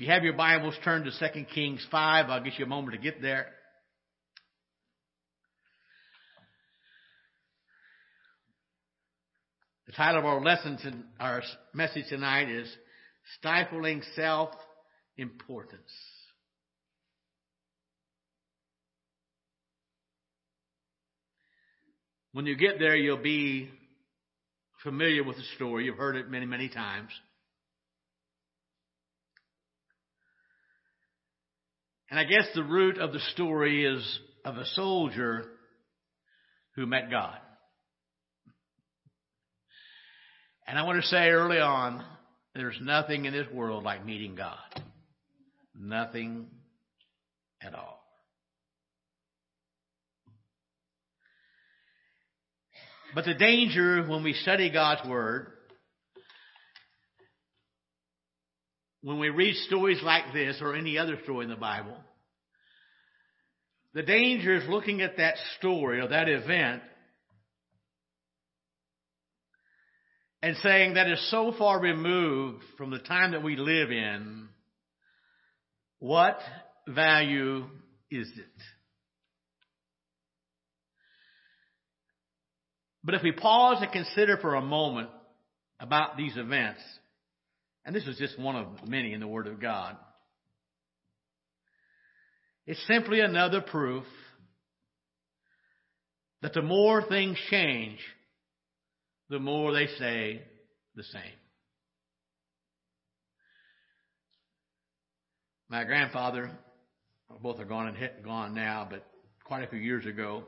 If you have your Bibles, turn to 2 Kings 5. I'll get you a moment to get there. The title of our lesson, our message tonight is Stifling Self Importance. When you get there, you'll be familiar with the story. You've heard it many, many times. And I guess the root of the story is of a soldier who met God. And I want to say early on, there's nothing in this world like meeting God. Nothing at all. But the danger when we study God's Word, when we read stories like this or any other story in the Bible, the danger is looking at that story or that event and saying that is so far removed from the time that we live in, what value is it? But if we pause and consider for a moment about these events, and this is just one of many in the Word of God, it's simply another proof that the more things change, the more they stay the same. My grandfather, both are gone and hit, gone now, but quite a few years ago,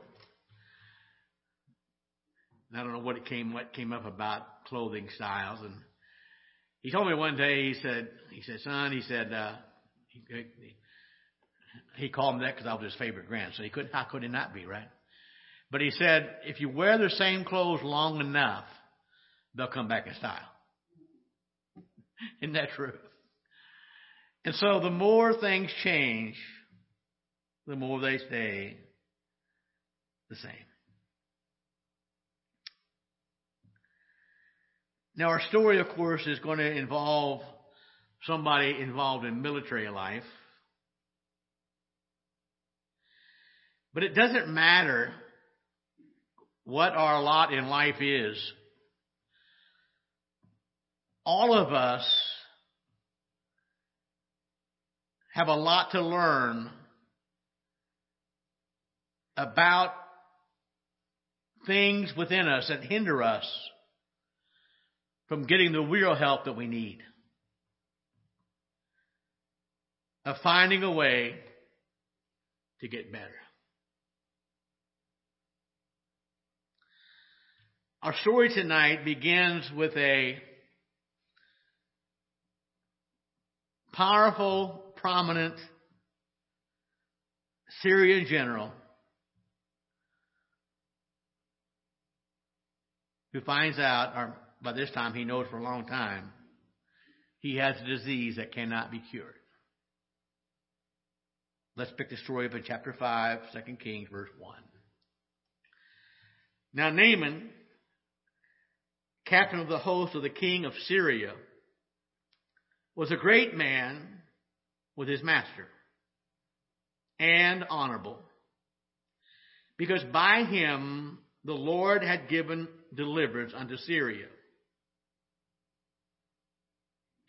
I don't know what it came what came up about clothing styles, and he told me one day. He said, he said, son, he said, uh, he, he, called me that because I was his favorite grandson. He couldn't, how could he not be, right? But he said, if you wear the same clothes long enough, they'll come back in style. Isn't that true? And so the more things change, the more they stay the same. Now, our story, of course, is going to involve somebody involved in military life. But it doesn't matter what our lot in life is. All of us have a lot to learn about things within us that hinder us from getting the real help that we need. Of finding a way to get better. Our story tonight begins with a powerful, prominent Syrian general who finds out, or by this time he knows for a long time, he has a disease that cannot be cured. Let's pick the story up in chapter 5, 2 Kings, verse 1. Now Naaman, captain of the host of the king of Syria, was a great man with his master and honorable because by him the Lord had given deliverance unto Syria.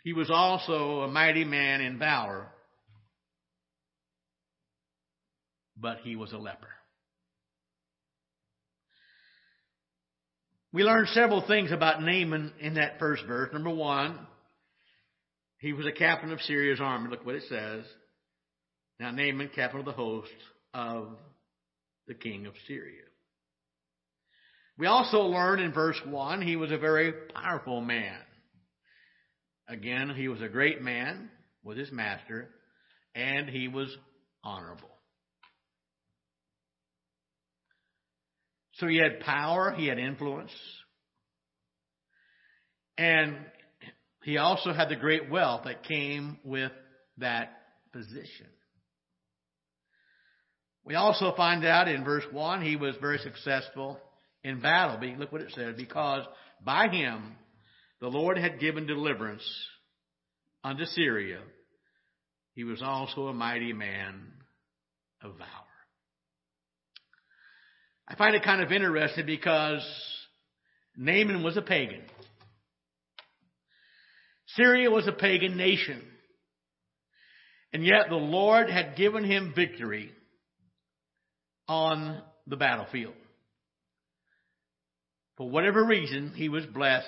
He was also a mighty man in valor, but he was a leper. We learned several things about Naaman in that first verse. Number one, he was a captain of Syria's army. Look what it says. Now, Naaman, captain of the host of the king of Syria. We also learn in verse 1 he was a very powerful man. Again, he was a great man with his master, and he was honorable. So he had power, he had influence, and he also had the great wealth that came with that position. We also find out in verse 1 he was very successful in battle. Look what it said, because by him the Lord had given deliverance unto Syria, he was also a mighty man of valor. I find it kind of interesting because Naaman was a pagan. Syria was a pagan nation. And yet the Lord had given him victory on the battlefield. For whatever reason, he was blessed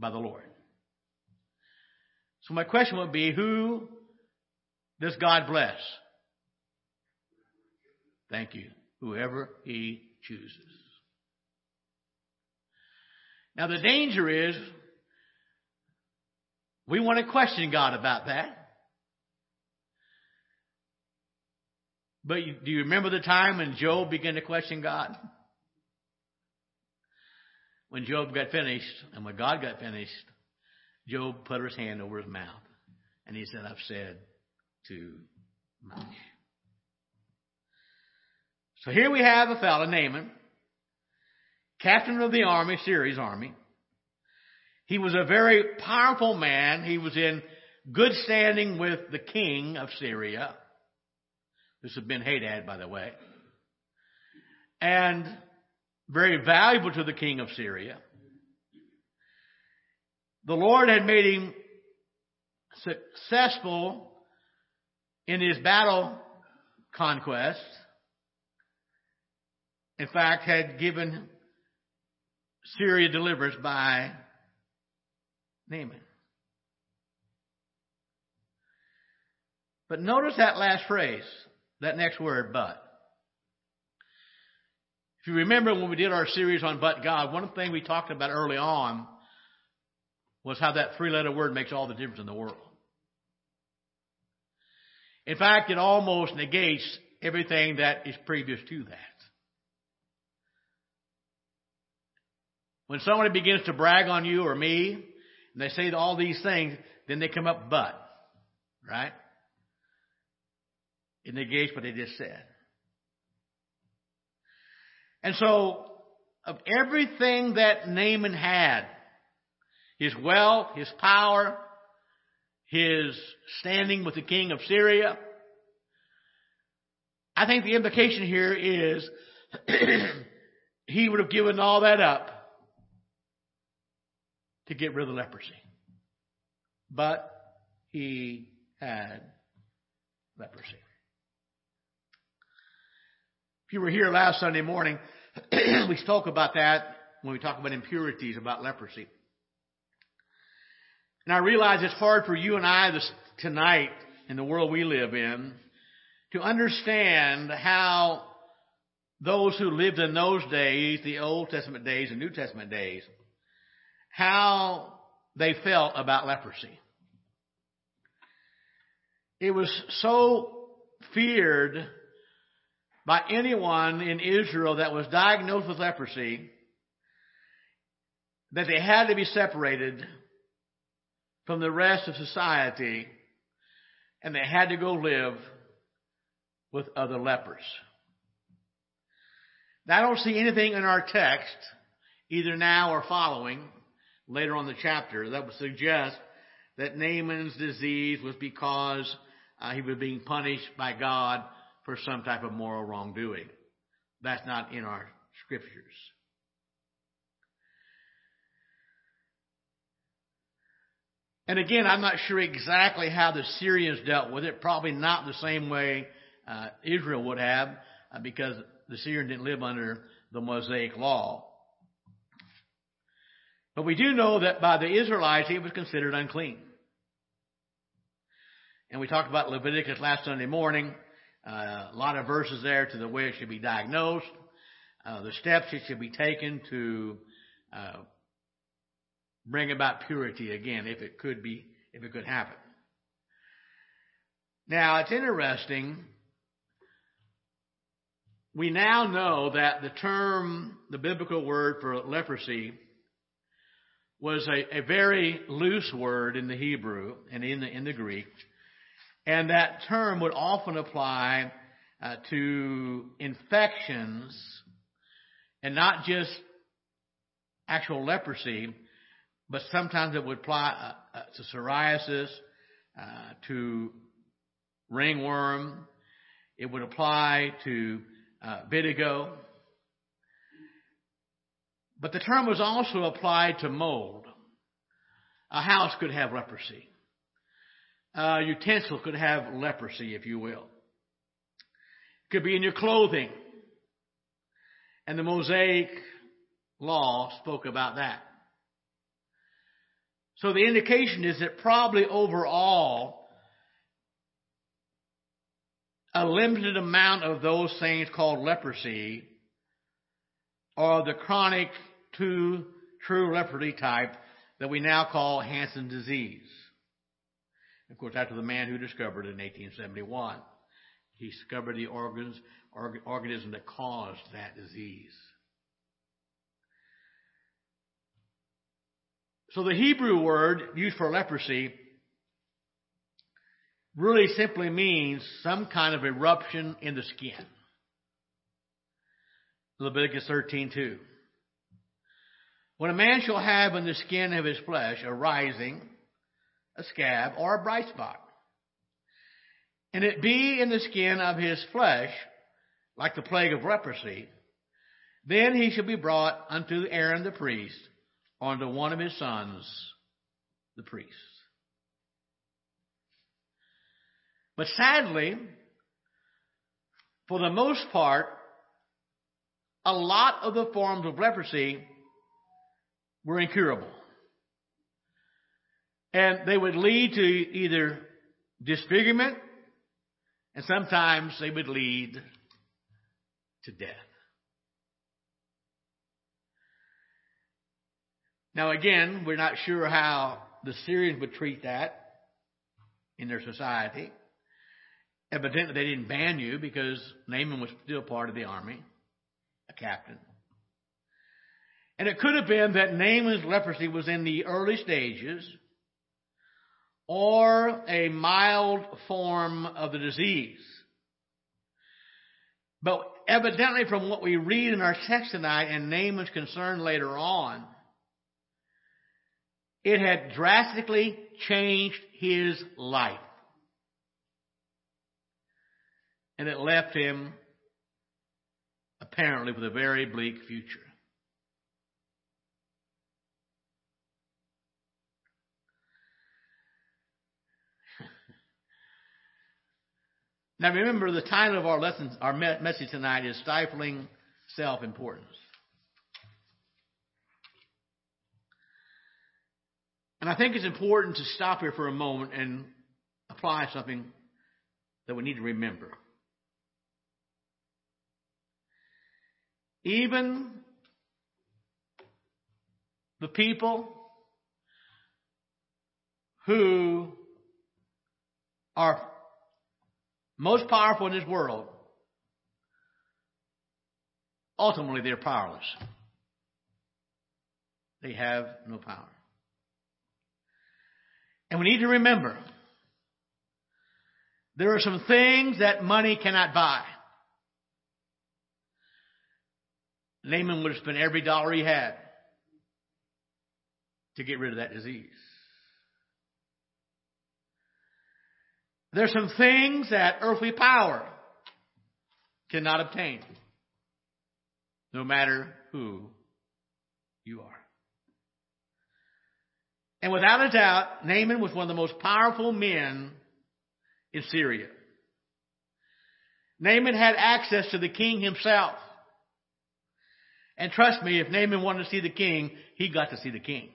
by the Lord. So my question would be, who does God bless? Thank you. Whoever he chooses. Now the danger is we want to question God about that. But do you remember the time when Job began to question God? When Job got finished and when God got finished, Job put his hand over his mouth and he said, I've said too much. So here we have a fellow, Naaman, captain of the army, Syria's army. He was a very powerful man. He was in good standing with the king of Syria. This had been Hadad, by the way. And very valuable to the king of Syria. The Lord had made him successful in his battle conquest. In fact, had given Syria deliverance by Naaman. But notice that last phrase, that next word, but. If you remember when we did our series on but God, one thing we talked about early on was how that three letter word makes all the difference in the world. In fact, it almost negates everything that is previous to that. When somebody begins to brag on you or me, and they say all these things, then they come up but, right? It negates what they just said. And so, of everything that Naaman had, his wealth, his power, his standing with the king of Syria, I think the implication here is he would have given all that up to get rid of the leprosy. But he had leprosy. If you were here last Sunday morning, we spoke about that when we talk about impurities, about leprosy. And I realize it's hard for you and I this, tonight in the world we live in to understand how those who lived in those days, the Old Testament days and New Testament days, how they felt about leprosy. It was so feared by anyone in Israel that was diagnosed with leprosy that they had to be separated from the rest of society and they had to go live with other lepers. Now, I don't see anything in our text, either now or following, later on the chapter, that would suggest that Naaman's disease was because uh, he was being punished by God for some type of moral wrongdoing. That's not in our scriptures. And again, I'm not sure exactly how the Syrians dealt with it. Probably not the same way uh, Israel would have, uh, because the Syrians didn't live under the Mosaic law. But we do know that by the Israelites, it was considered unclean. And we talked about Leviticus last Sunday morning. Uh, a lot of verses there to the way it should be diagnosed, uh, the steps that should be taken to uh, bring about purity again, if it could be, if it could happen. Now, it's interesting. We now know that the term, the biblical word for leprosy, was a, a very loose word in the Hebrew and in the, in the Greek. And that term would often apply uh, to infections and not just actual leprosy, but sometimes it would apply uh, uh, to psoriasis, uh, to ringworm. It would apply to uh, vitiligo. But the term was also applied to mold. A house could have leprosy. Uh, a utensil could have leprosy, if you will. It could be in your clothing. And the Mosaic law spoke about that. So the indication is that probably overall, a limited amount of those things called leprosy are the chronic true leprosy type that we now call Hansen disease. Of course, after the man who discovered it in 1871, he discovered the organs, org, organism that caused that disease. So the Hebrew word used for leprosy really simply means some kind of eruption in the skin. Leviticus 13:2. When a man shall have in the skin of his flesh a rising, a scab, or a bright spot, and it be in the skin of his flesh, like the plague of leprosy, then he shall be brought unto Aaron the priest, or unto one of his sons, the priest. But sadly, for the most part, a lot of the forms of leprosy were incurable. And they would lead to either disfigurement, and sometimes they would lead to death. Now, again, we're not sure how the Syrians would treat that in their society. Evidently, they didn't ban you because Naaman was still part of the army, a captain. And it could have been that Naaman's leprosy was in the early stages or a mild form of the disease. But evidently, from what we read in our text tonight and Naaman's concern later on, it had drastically changed his life. And it left him apparently with a very bleak future. Now remember, the title of our lesson, our message tonight is Stifling Self-Importance. And I think it's important to stop here for a moment and apply something that we need to remember. Even the people who are most powerful in this world, ultimately they're powerless. They have no power. And we need to remember there are some things that money cannot buy. Naaman would have spent every dollar he had to get rid of that disease. There's some things that earthly power cannot obtain, no matter who you are. And without a doubt, Naaman was one of the most powerful men in Syria. Naaman had access to the king himself. And trust me, if Naaman wanted to see the king, he got to see the king.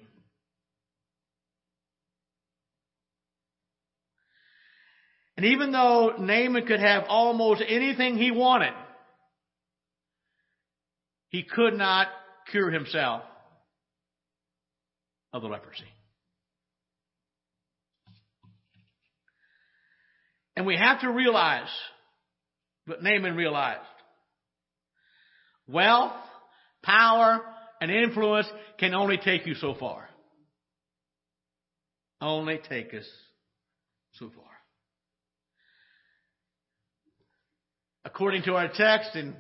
And even though Naaman could have almost anything he wanted, he could not cure himself of the leprosy. And we have to realize what Naaman realized. Wealth, power, and influence can only take you so far. Only take us so far. According to our text in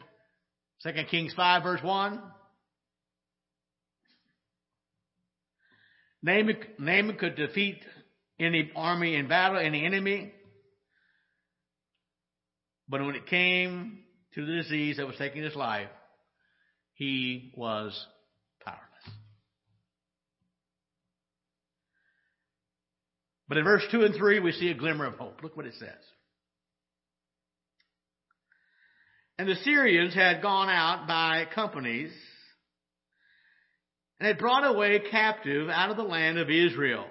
2 Kings 5 verse 1, Naaman, Naaman could defeat any army in battle, any enemy. But when it came to the disease that was taking his life, he was powerless. But in verse 2 and 3, we see a glimmer of hope. Look what it says. And the Syrians had gone out by companies and had brought away captive out of the land of Israel.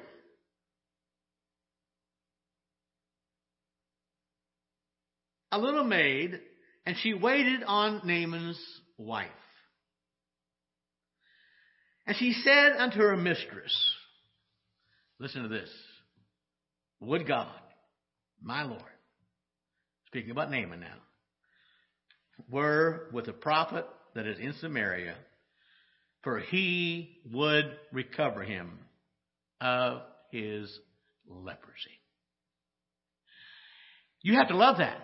A little maid, and she waited on Naaman's wife. And she said unto her mistress, listen to this, would God, my Lord, speaking about Naaman now, were with a prophet that is in Samaria, for he would recover him of his leprosy. You have to love that.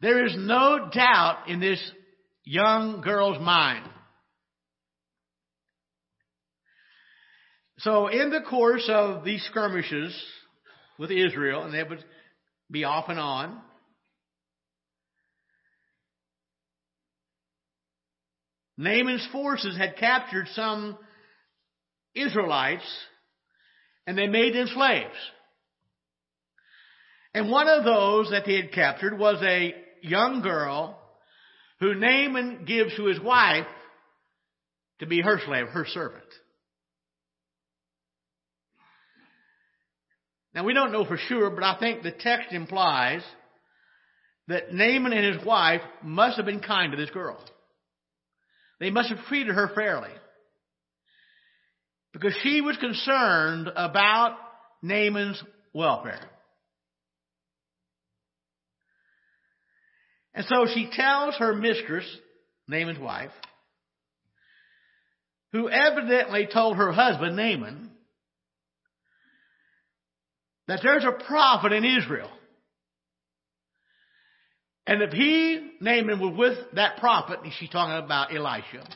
There is no doubt in this young girl's mind. So in the course of these skirmishes with Israel, and they would be off and on, Naaman's forces had captured some Israelites and they made them slaves. And one of those that they had captured was a young girl who Naaman gives to his wife to be her slave, her servant. Now we don't know for sure, but I think the text implies that Naaman and his wife must have been kind to this girl. They must have treated her fairly. Because she was concerned about Naaman's welfare. And so she tells her mistress, Naaman's wife, who evidently told her husband, Naaman, that there's a prophet in Israel. And if he, Naaman, was with that prophet, and she's talking about Elisha,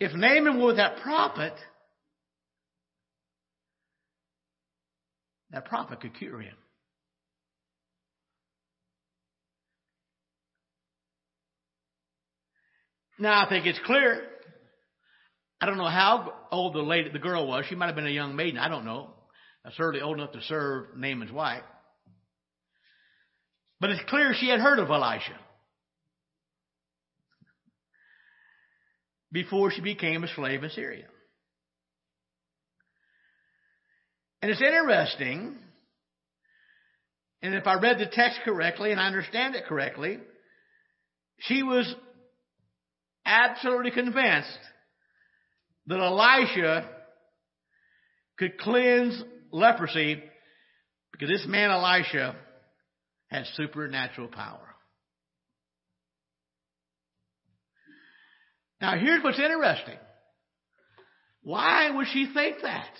if Naaman were with that prophet, that prophet could cure him. Now I think it's clear. I don't know how old the lady, the girl was. She might have been a young maiden. I don't know. Certainly old enough to serve Naaman's wife. But it's clear she had heard of Elisha before she became a slave in Syria. And it's interesting, and if I read the text correctly and I understand it correctly, she was absolutely convinced that Elisha could cleanse leprosy because this man Elisha had supernatural power. Now here's what's interesting. Why would she think that?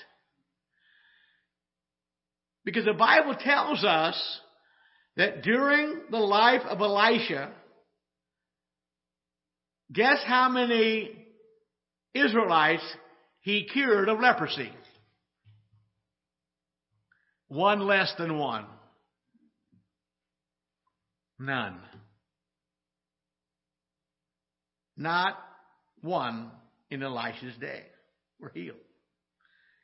Because the Bible tells us that during the life of Elisha, guess how many Israelites he cured of leprosy? One less than one. None. Not one in Elisha's day were healed.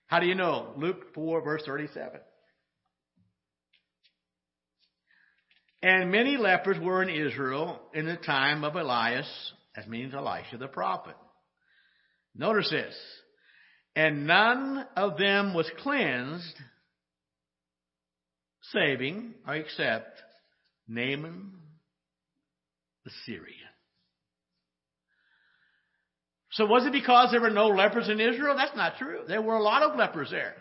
How do you know? Luke 4 verse 37. And many lepers were in Israel in the time of Elias, that means Elisha the prophet. Notice this. And none of them was cleansed, saving or except Naaman the Syrian. So was it because there were no lepers in Israel? That's not true. There were a lot of lepers there.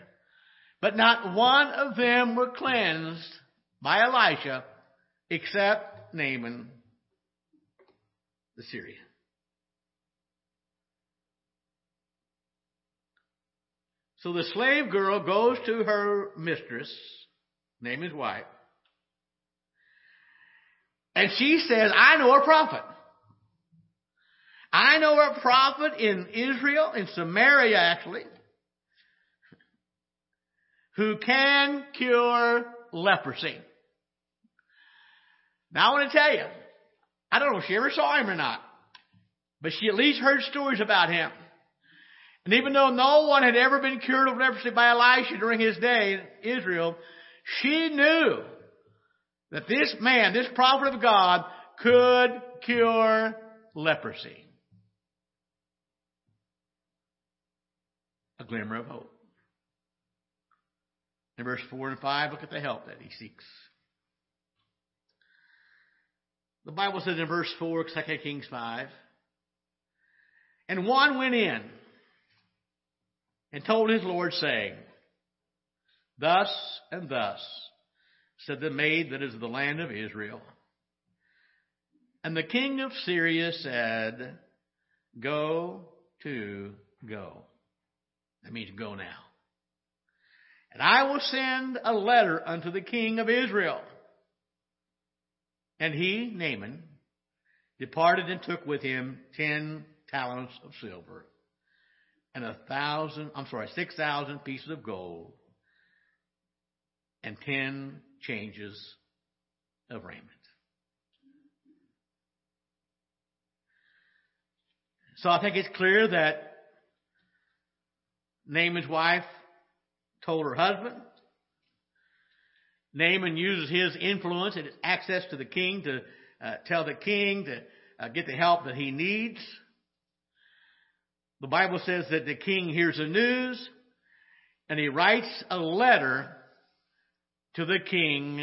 But not one of them were cleansed by Elisha except Naaman the Syrian. So the slave girl goes to her mistress, Naaman's wife, and she says, I know a prophet. I know a prophet in Israel, in Samaria actually, who can cure leprosy. Now I want to tell you, I don't know if she ever saw him or not, but she at least heard stories about him. And even though no one had ever been cured of leprosy by Elisha during his day in Israel, she knew that this man, this prophet of God, could cure leprosy. A glimmer of hope. In verse 4 and 5, look at the help that he seeks. The Bible says in verse 4, 2 Kings 5, And one went in and told his Lord, saying, Thus and thus said the maid that is the land of Israel. And the king of Syria said, Go to go. That means go now. And I will send a letter unto the king of Israel. And he, Naaman, departed and took with him ten talents of silver and a thousand, I'm sorry, six thousand pieces of gold and ten changes of raiment. So I think it's clear that Naaman's wife told her husband. Naaman uses his influence and his access to the king to uh, tell the king to uh, get the help that he needs. The Bible says that the king hears the news and he writes a letter to the king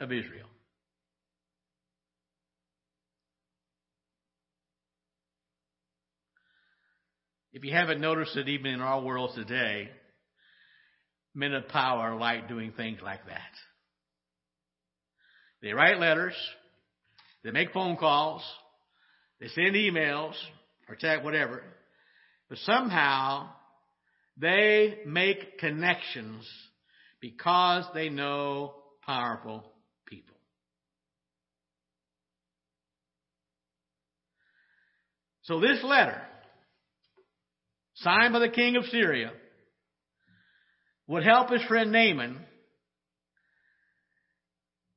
of Israel. If you haven't noticed it, even in our world today, men of power like doing things like that. They write letters, they make phone calls, they send emails, or text, whatever, but somehow they make connections because they know powerful people. So this letter, signed by the king of Syria, would help his friend Naaman,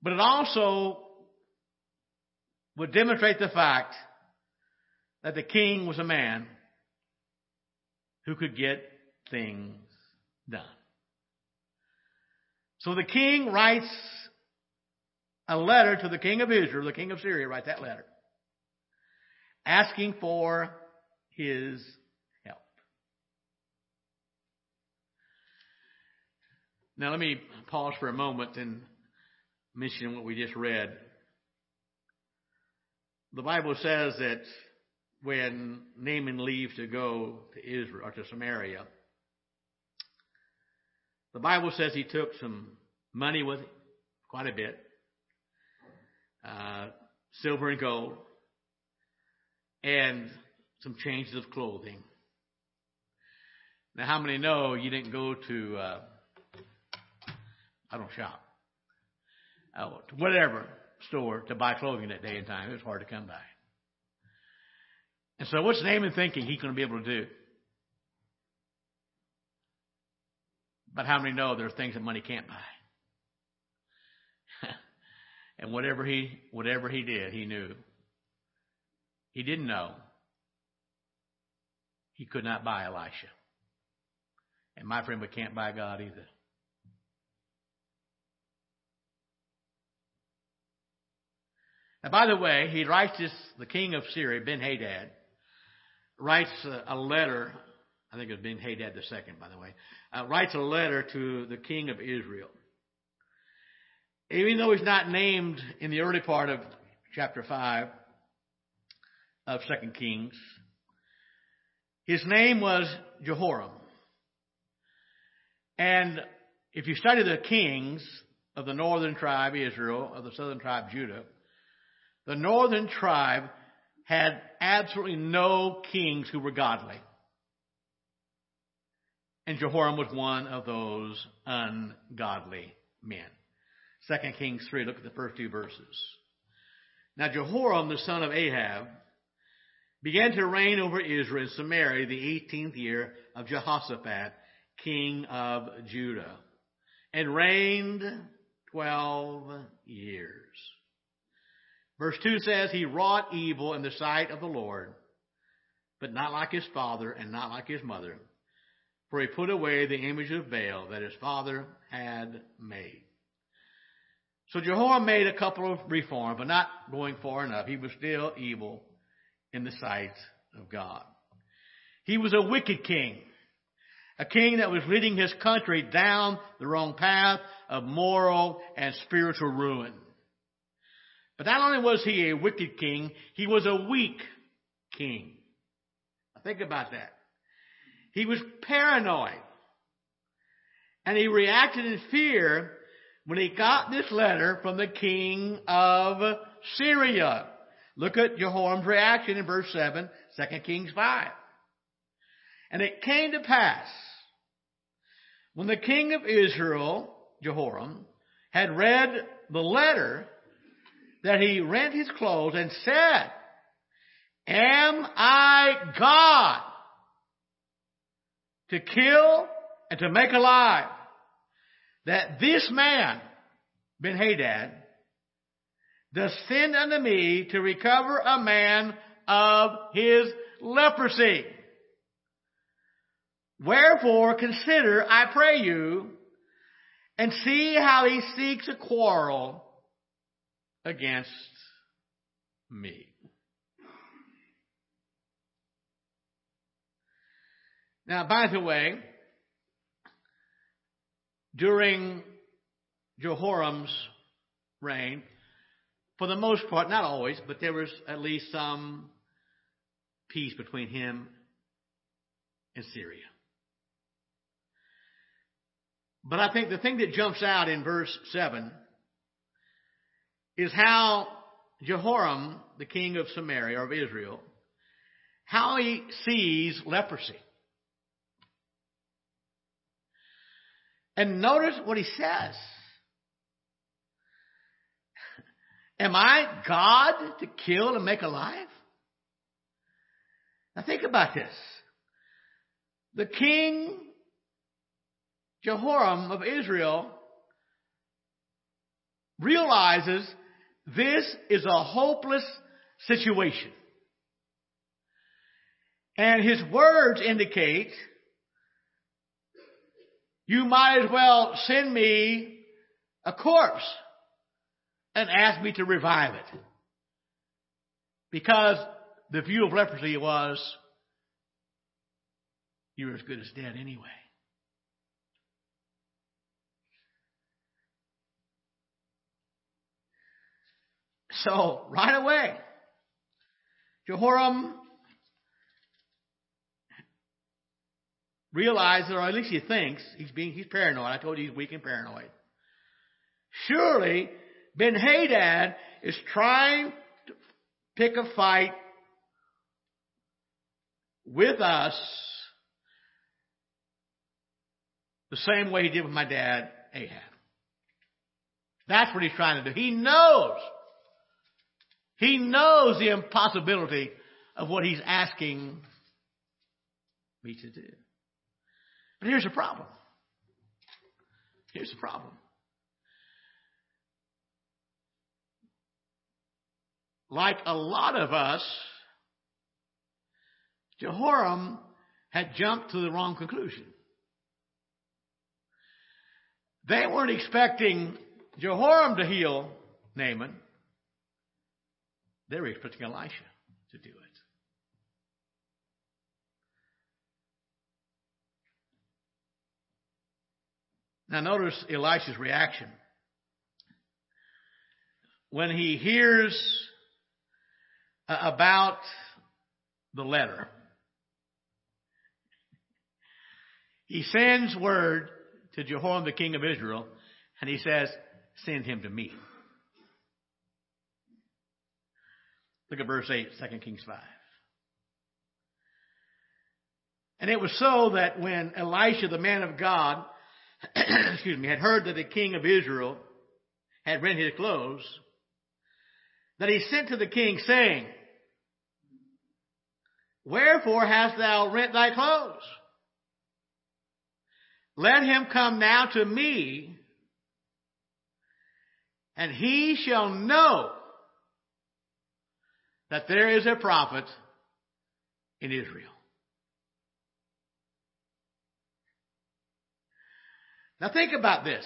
but it also would demonstrate the fact that the king was a man who could get things done. So the king writes a letter to the king of Israel, the king of Syria, write that letter, asking for his help. Now let me pause for a moment and mention what we just read. The Bible says that when Naaman leaves to go to Israel or to Samaria, the Bible says he took some money with him, quite a bit, uh, silver and gold, and some changes of clothing. Now, how many know you didn't go to, uh, I don't shop, uh, whatever store to buy clothing that day and time? It was hard to come by. And so, what's Naaman thinking he's going to be able to do? But how many know there are things that money can't buy? and whatever he whatever he did, he knew. He didn't know. He could not buy Elisha. And my friend, we can't buy God either. And by the way, he writes this, the king of Syria, Ben Hadad, writes a, a letter I think it was Ben Hadad II, by the way, uh, writes a letter to the king of Israel. Even though he's not named in the early part of chapter 5 of 2 Kings, his name was Jehoram. And if you study the kings of the northern tribe Israel, of the southern tribe Judah, the northern tribe had absolutely no kings who were godly. And Jehoram was one of those ungodly men. 2 Kings 3, look at the first two verses. Now Jehoram, the son of Ahab, began to reign over Israel in Samaria the 18th year of Jehoshaphat, king of Judah, and reigned twelve years. Verse 2 says, He wrought evil in the sight of the Lord, but not like his father and not like his mother, for he put away the image of Baal that his father had made. So Jehoram made a couple of reforms, but not going far enough. He was still evil in the sight of God. He was a wicked king. A king that was leading his country down the wrong path of moral and spiritual ruin. But not only was he a wicked king, he was a weak king. Think about that. He was paranoid. And he reacted in fear when he got this letter from the king of Syria. Look at Jehoram's reaction in verse 7, 2 Kings 5. And it came to pass, when the king of Israel, Jehoram, had read the letter, that he rent his clothes and said, Am I God to kill and to make alive? that this man, Ben Hadad, does send unto me to recover a man of his leprosy. Wherefore consider, I pray you, and see how he seeks a quarrel against me. Now, by the way, during Jehoram's reign, for the most part, not always, but there was at least some peace between him and Syria. But I think the thing that jumps out in verse 7 is how Jehoram, the king of Samaria, or of Israel, how he sees leprosy. And notice what he says. Am I God to kill and make alive? Now think about this. The king Jehoram of Israel realizes this is a hopeless situation. And his words indicate you might as well send me a corpse and ask me to revive it. Because the view of leprosy was, you're as good as dead anyway. So, right away, Jehoram realizes, or at least he thinks, he's being he's paranoid. I told you he's weak and paranoid. Surely Ben Hadad is trying to pick a fight with us the same way he did with my dad, Ahab. That's what he's trying to do. He knows. He knows the impossibility of what he's asking me to do. But here's the problem. Here's the problem. Like a lot of us, Jehoram had jumped to the wrong conclusion. They weren't expecting Jehoram to heal Naaman. They were expecting Elisha to do it. Now, notice Elisha's reaction. When he hears uh, about the letter, he sends word to Jehoram, the king of Israel, and he says, Send him to me. Look at verse 8, 2 Kings 5. And it was so that when Elisha, the man of God, excuse me, had heard that the king of Israel had rent his clothes, that he sent to the king saying, Wherefore hast thou rent thy clothes? let him come now to me, and he shall know that there is a prophet in Israel. Now think about this.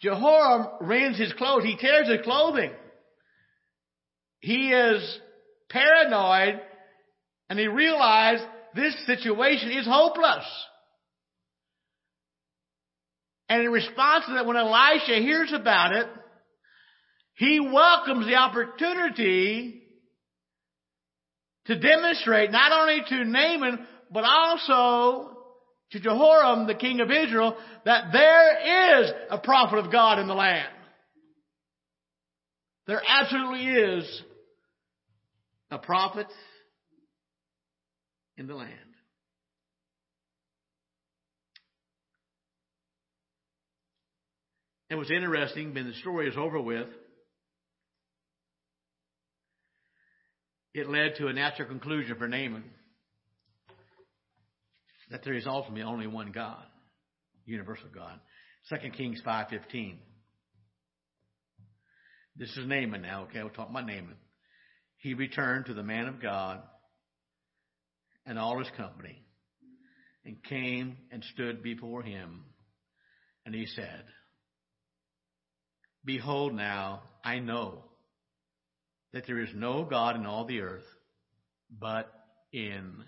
Jehoram rends his clothes. He tears his clothing. He is paranoid and he realized this situation is hopeless. And in response to that, when Elisha hears about it, he welcomes the opportunity to demonstrate not only to Naaman, but also to Jehoram, the king of Israel, that there is a prophet of God in the land. There absolutely is a prophet in the land. It was interesting when the story is over with. It led to a natural conclusion for Naaman that there is ultimately only one God, universal God. 2 Kings 5.15. This is Naaman now, okay? We'll talk about Naaman. He returned to the man of God and all his company and came and stood before him. And he said, Behold now, I know that there is no God in all the earth but in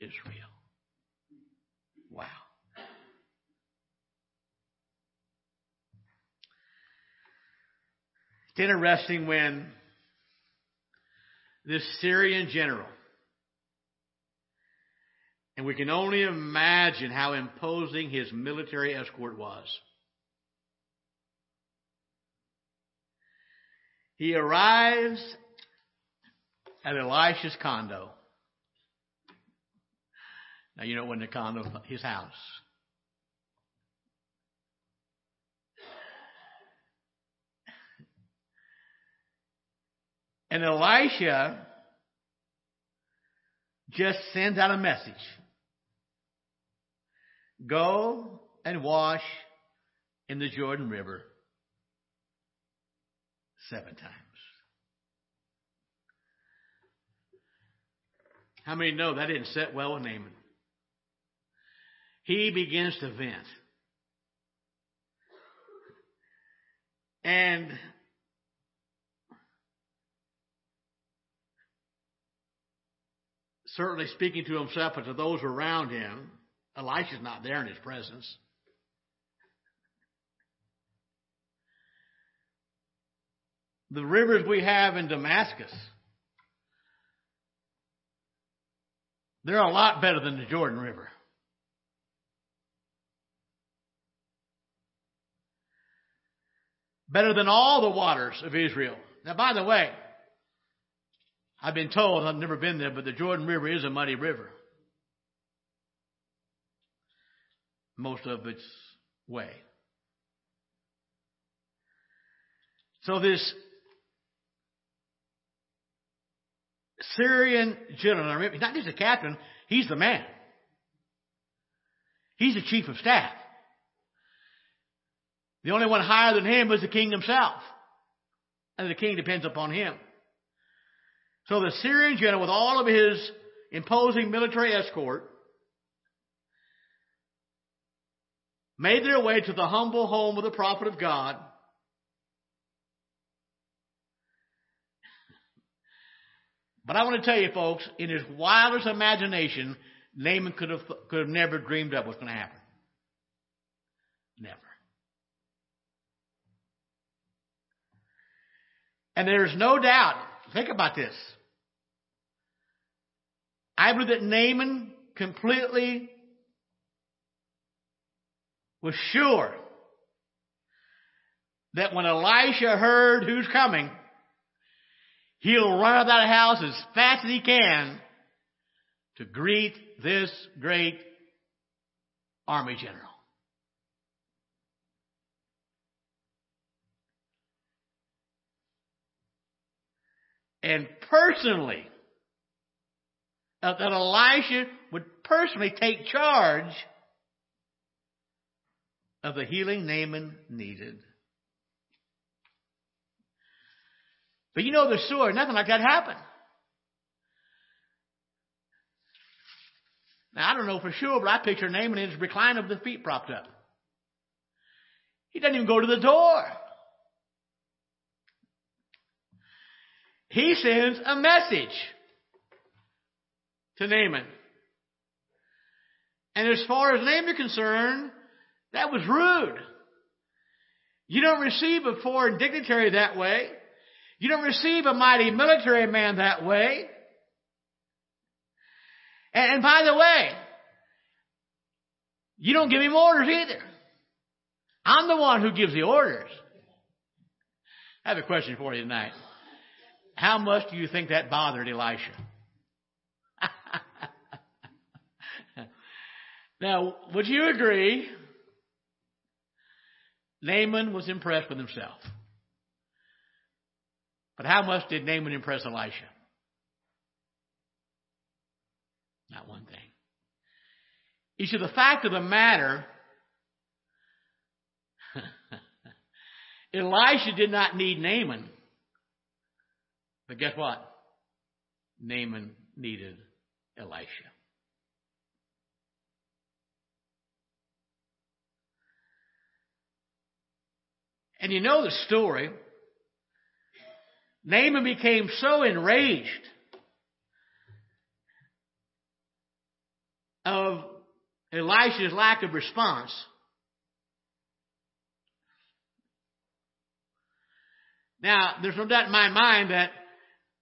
Israel. It's interesting when this Syrian general, and we can only imagine how imposing his military escort was. He arrives at Elisha's condo. Now, you know when the condo, his house. And Elisha just sends out a message. Go and wash in the Jordan River seven times. How many know that didn't set well with Naaman? he begins to vent. And certainly speaking to himself and to those around him, Elisha's not there in his presence. The rivers we have in Damascus, they're a lot better than the Jordan River. better than all the waters of Israel. Now, by the way, I've been told, I've never been there, but the Jordan River is a muddy river. Most of its way. So this Syrian general, not just a captain, he's the man. He's the chief of staff. The only one higher than him was the king himself. And the king depends upon him. So the Syrian general, with all of his imposing military escort, made their way to the humble home of the prophet of God. But I want to tell you, folks, in his wildest imagination, Naaman could have, could have never dreamed up what's going to happen. Never. And there's no doubt, think about this. I believe that Naaman completely was sure that when Elisha heard who's coming, he'll run out of that house as fast as he can to greet this great army general. and personally, uh, that Elisha would personally take charge of the healing Naaman needed. But you know the story, nothing like that happened. Now, I don't know for sure, but I picture Naaman in his recliner with his feet propped up. He doesn't even go to the door. He sends a message to Naaman. And as far as Naaman concerned, that was rude. You don't receive a foreign dignitary that way. You don't receive a mighty military man that way. And, and by the way, you don't give him orders either. I'm the one who gives the orders. I have a question for you tonight. How much do you think that bothered Elisha? Now, would you agree? Naaman was impressed with himself. But how much did Naaman impress Elisha? Not one thing. You see, the fact of the matter, Elisha did not need Naaman. But guess what? Naaman needed Elisha. And you know the story. Naaman became so enraged of Elisha's lack of response. Now, there's no doubt in my mind that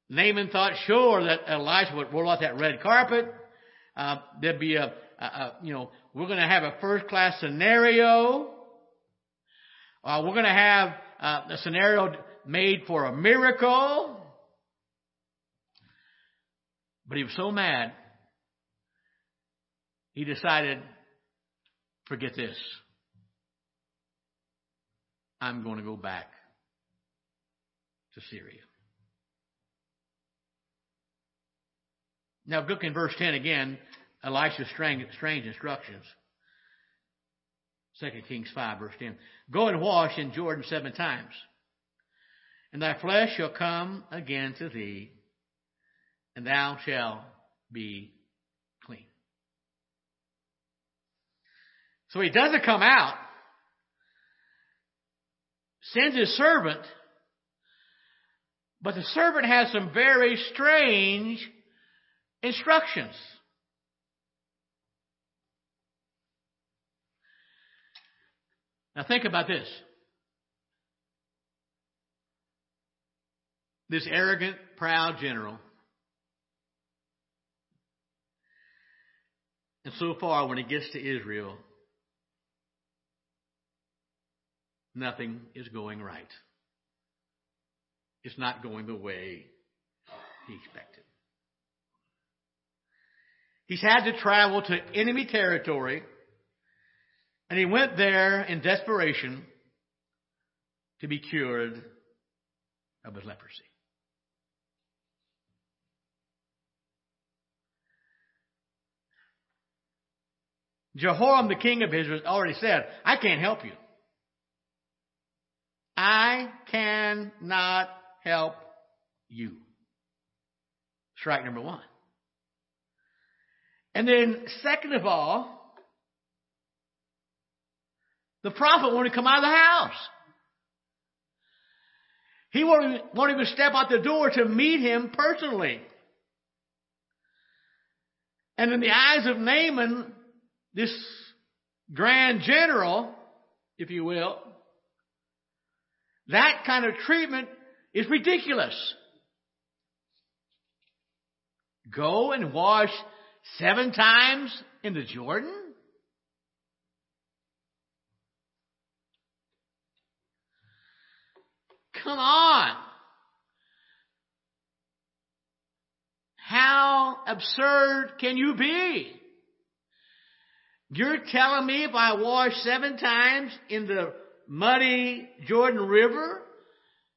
Naaman thought sure that Elisha would roll out that red carpet. Uh, there'd be a, a, a, you know, we're going to have a first class scenario. Uh, we're going to have uh, a scenario made for a miracle. But he was so mad, he decided, forget this. I'm going to go back to Syria. Now, look in verse 10 again, Elisha's strange, strange instructions. 2 Kings 5, verse 10. Go and wash in Jordan seven times, and thy flesh shall come again to thee, and thou shalt be clean. So he doesn't come out, sends his servant, but the servant has some very strange instructions. Now think about this. This arrogant, proud general. And so far, when he gets to Israel, nothing is going right. It's not going the way he expected. He's had to travel to enemy territory, and he went there in desperation to be cured of his leprosy. Jehoram, the king of Israel, already said, I can't help you. I cannot help you. Strike number one. And then, second of all, the prophet wanted to come out of the house. He wanted, wanted to step out the door to meet him personally. And in the eyes of Naaman, this grand general, if you will, that kind of treatment is ridiculous. Go and wash Seven times in the Jordan? Come on. How absurd can you be? You're telling me if I wash seven times in the muddy Jordan River,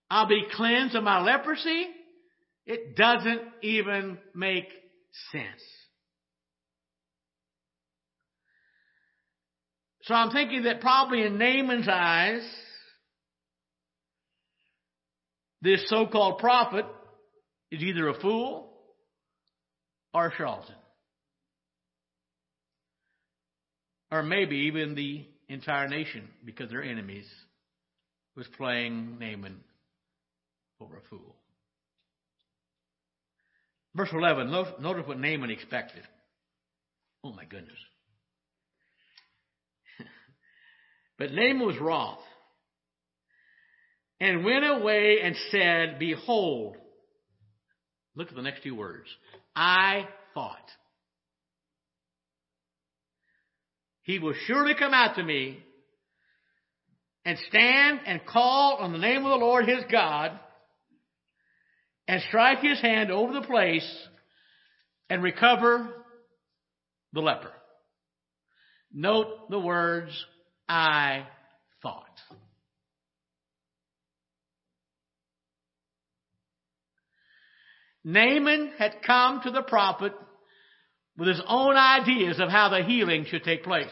I'll be cleansed of my leprosy? It doesn't even make sense. So I'm thinking that probably in Naaman's eyes, this so-called prophet is either a fool or a charlatan. Or maybe even the entire nation, because they're enemies, was playing Naaman for a fool. Verse 11, notice what Naaman expected. Oh my goodness. but Naaman was wroth and went away and said, Behold, look at the next two words. I thought. He will surely come out to me and stand and call on the name of the Lord his God and strike his hand over the place and recover the leper. Note the words, I thought. Naaman had come to the prophet with his own ideas of how the healing should take place.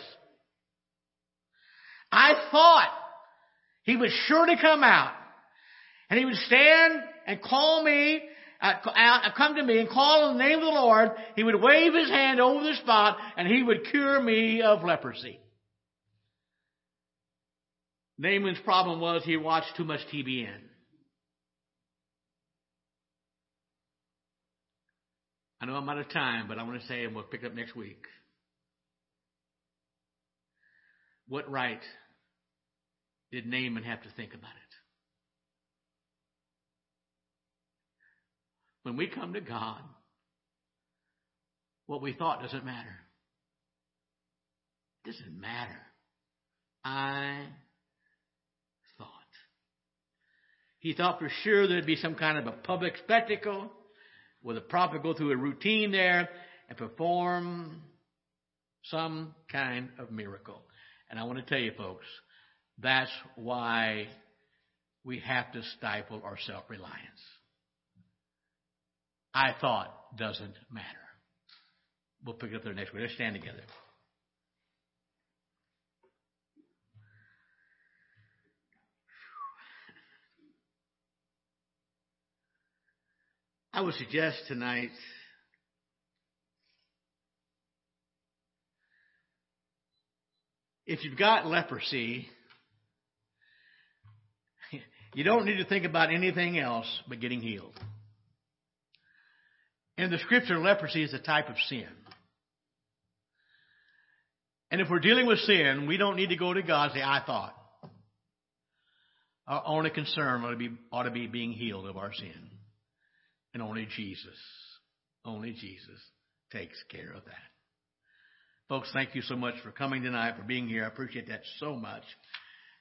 I thought he would surely come out and he would stand and call me, uh, uh, come to me and call on the name of the Lord. He would wave his hand over the spot and he would cure me of leprosy. Naaman's problem was he watched too much TBN. I know I'm out of time, but I want to say, and we'll pick up next week. What right did Naaman have to think about it? When we come to God, what we thought doesn't matter. It doesn't matter. I thought. He thought for sure there'd be some kind of a public spectacle where the prophet go through a routine there and perform some kind of miracle. And I want to tell you, folks, that's why we have to stifle our self reliance. I thought doesn't matter. We'll pick it up there next week. Let's stand together. I would suggest tonight if you've got leprosy, you don't need to think about anything else but getting healed. In the scripture, leprosy is a type of sin. And if we're dealing with sin, we don't need to go to God and say, I thought. Our only concern ought to be, ought to be being healed of our sin. And only Jesus, only Jesus takes care of that. Folks, thank you so much for coming tonight, for being here. I appreciate that so much.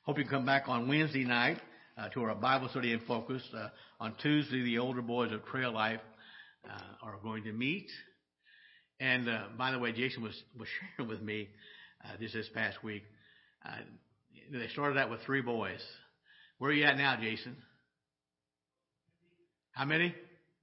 Hope you come back on Wednesday night uh, to our Bible study in focus. Uh, on Tuesday, the older boys of Trail Life uh, are going to meet. And uh, by the way, Jason was, was sharing with me uh, this this past week. Uh, they started out with three boys. Where are you at now, Jason? How many?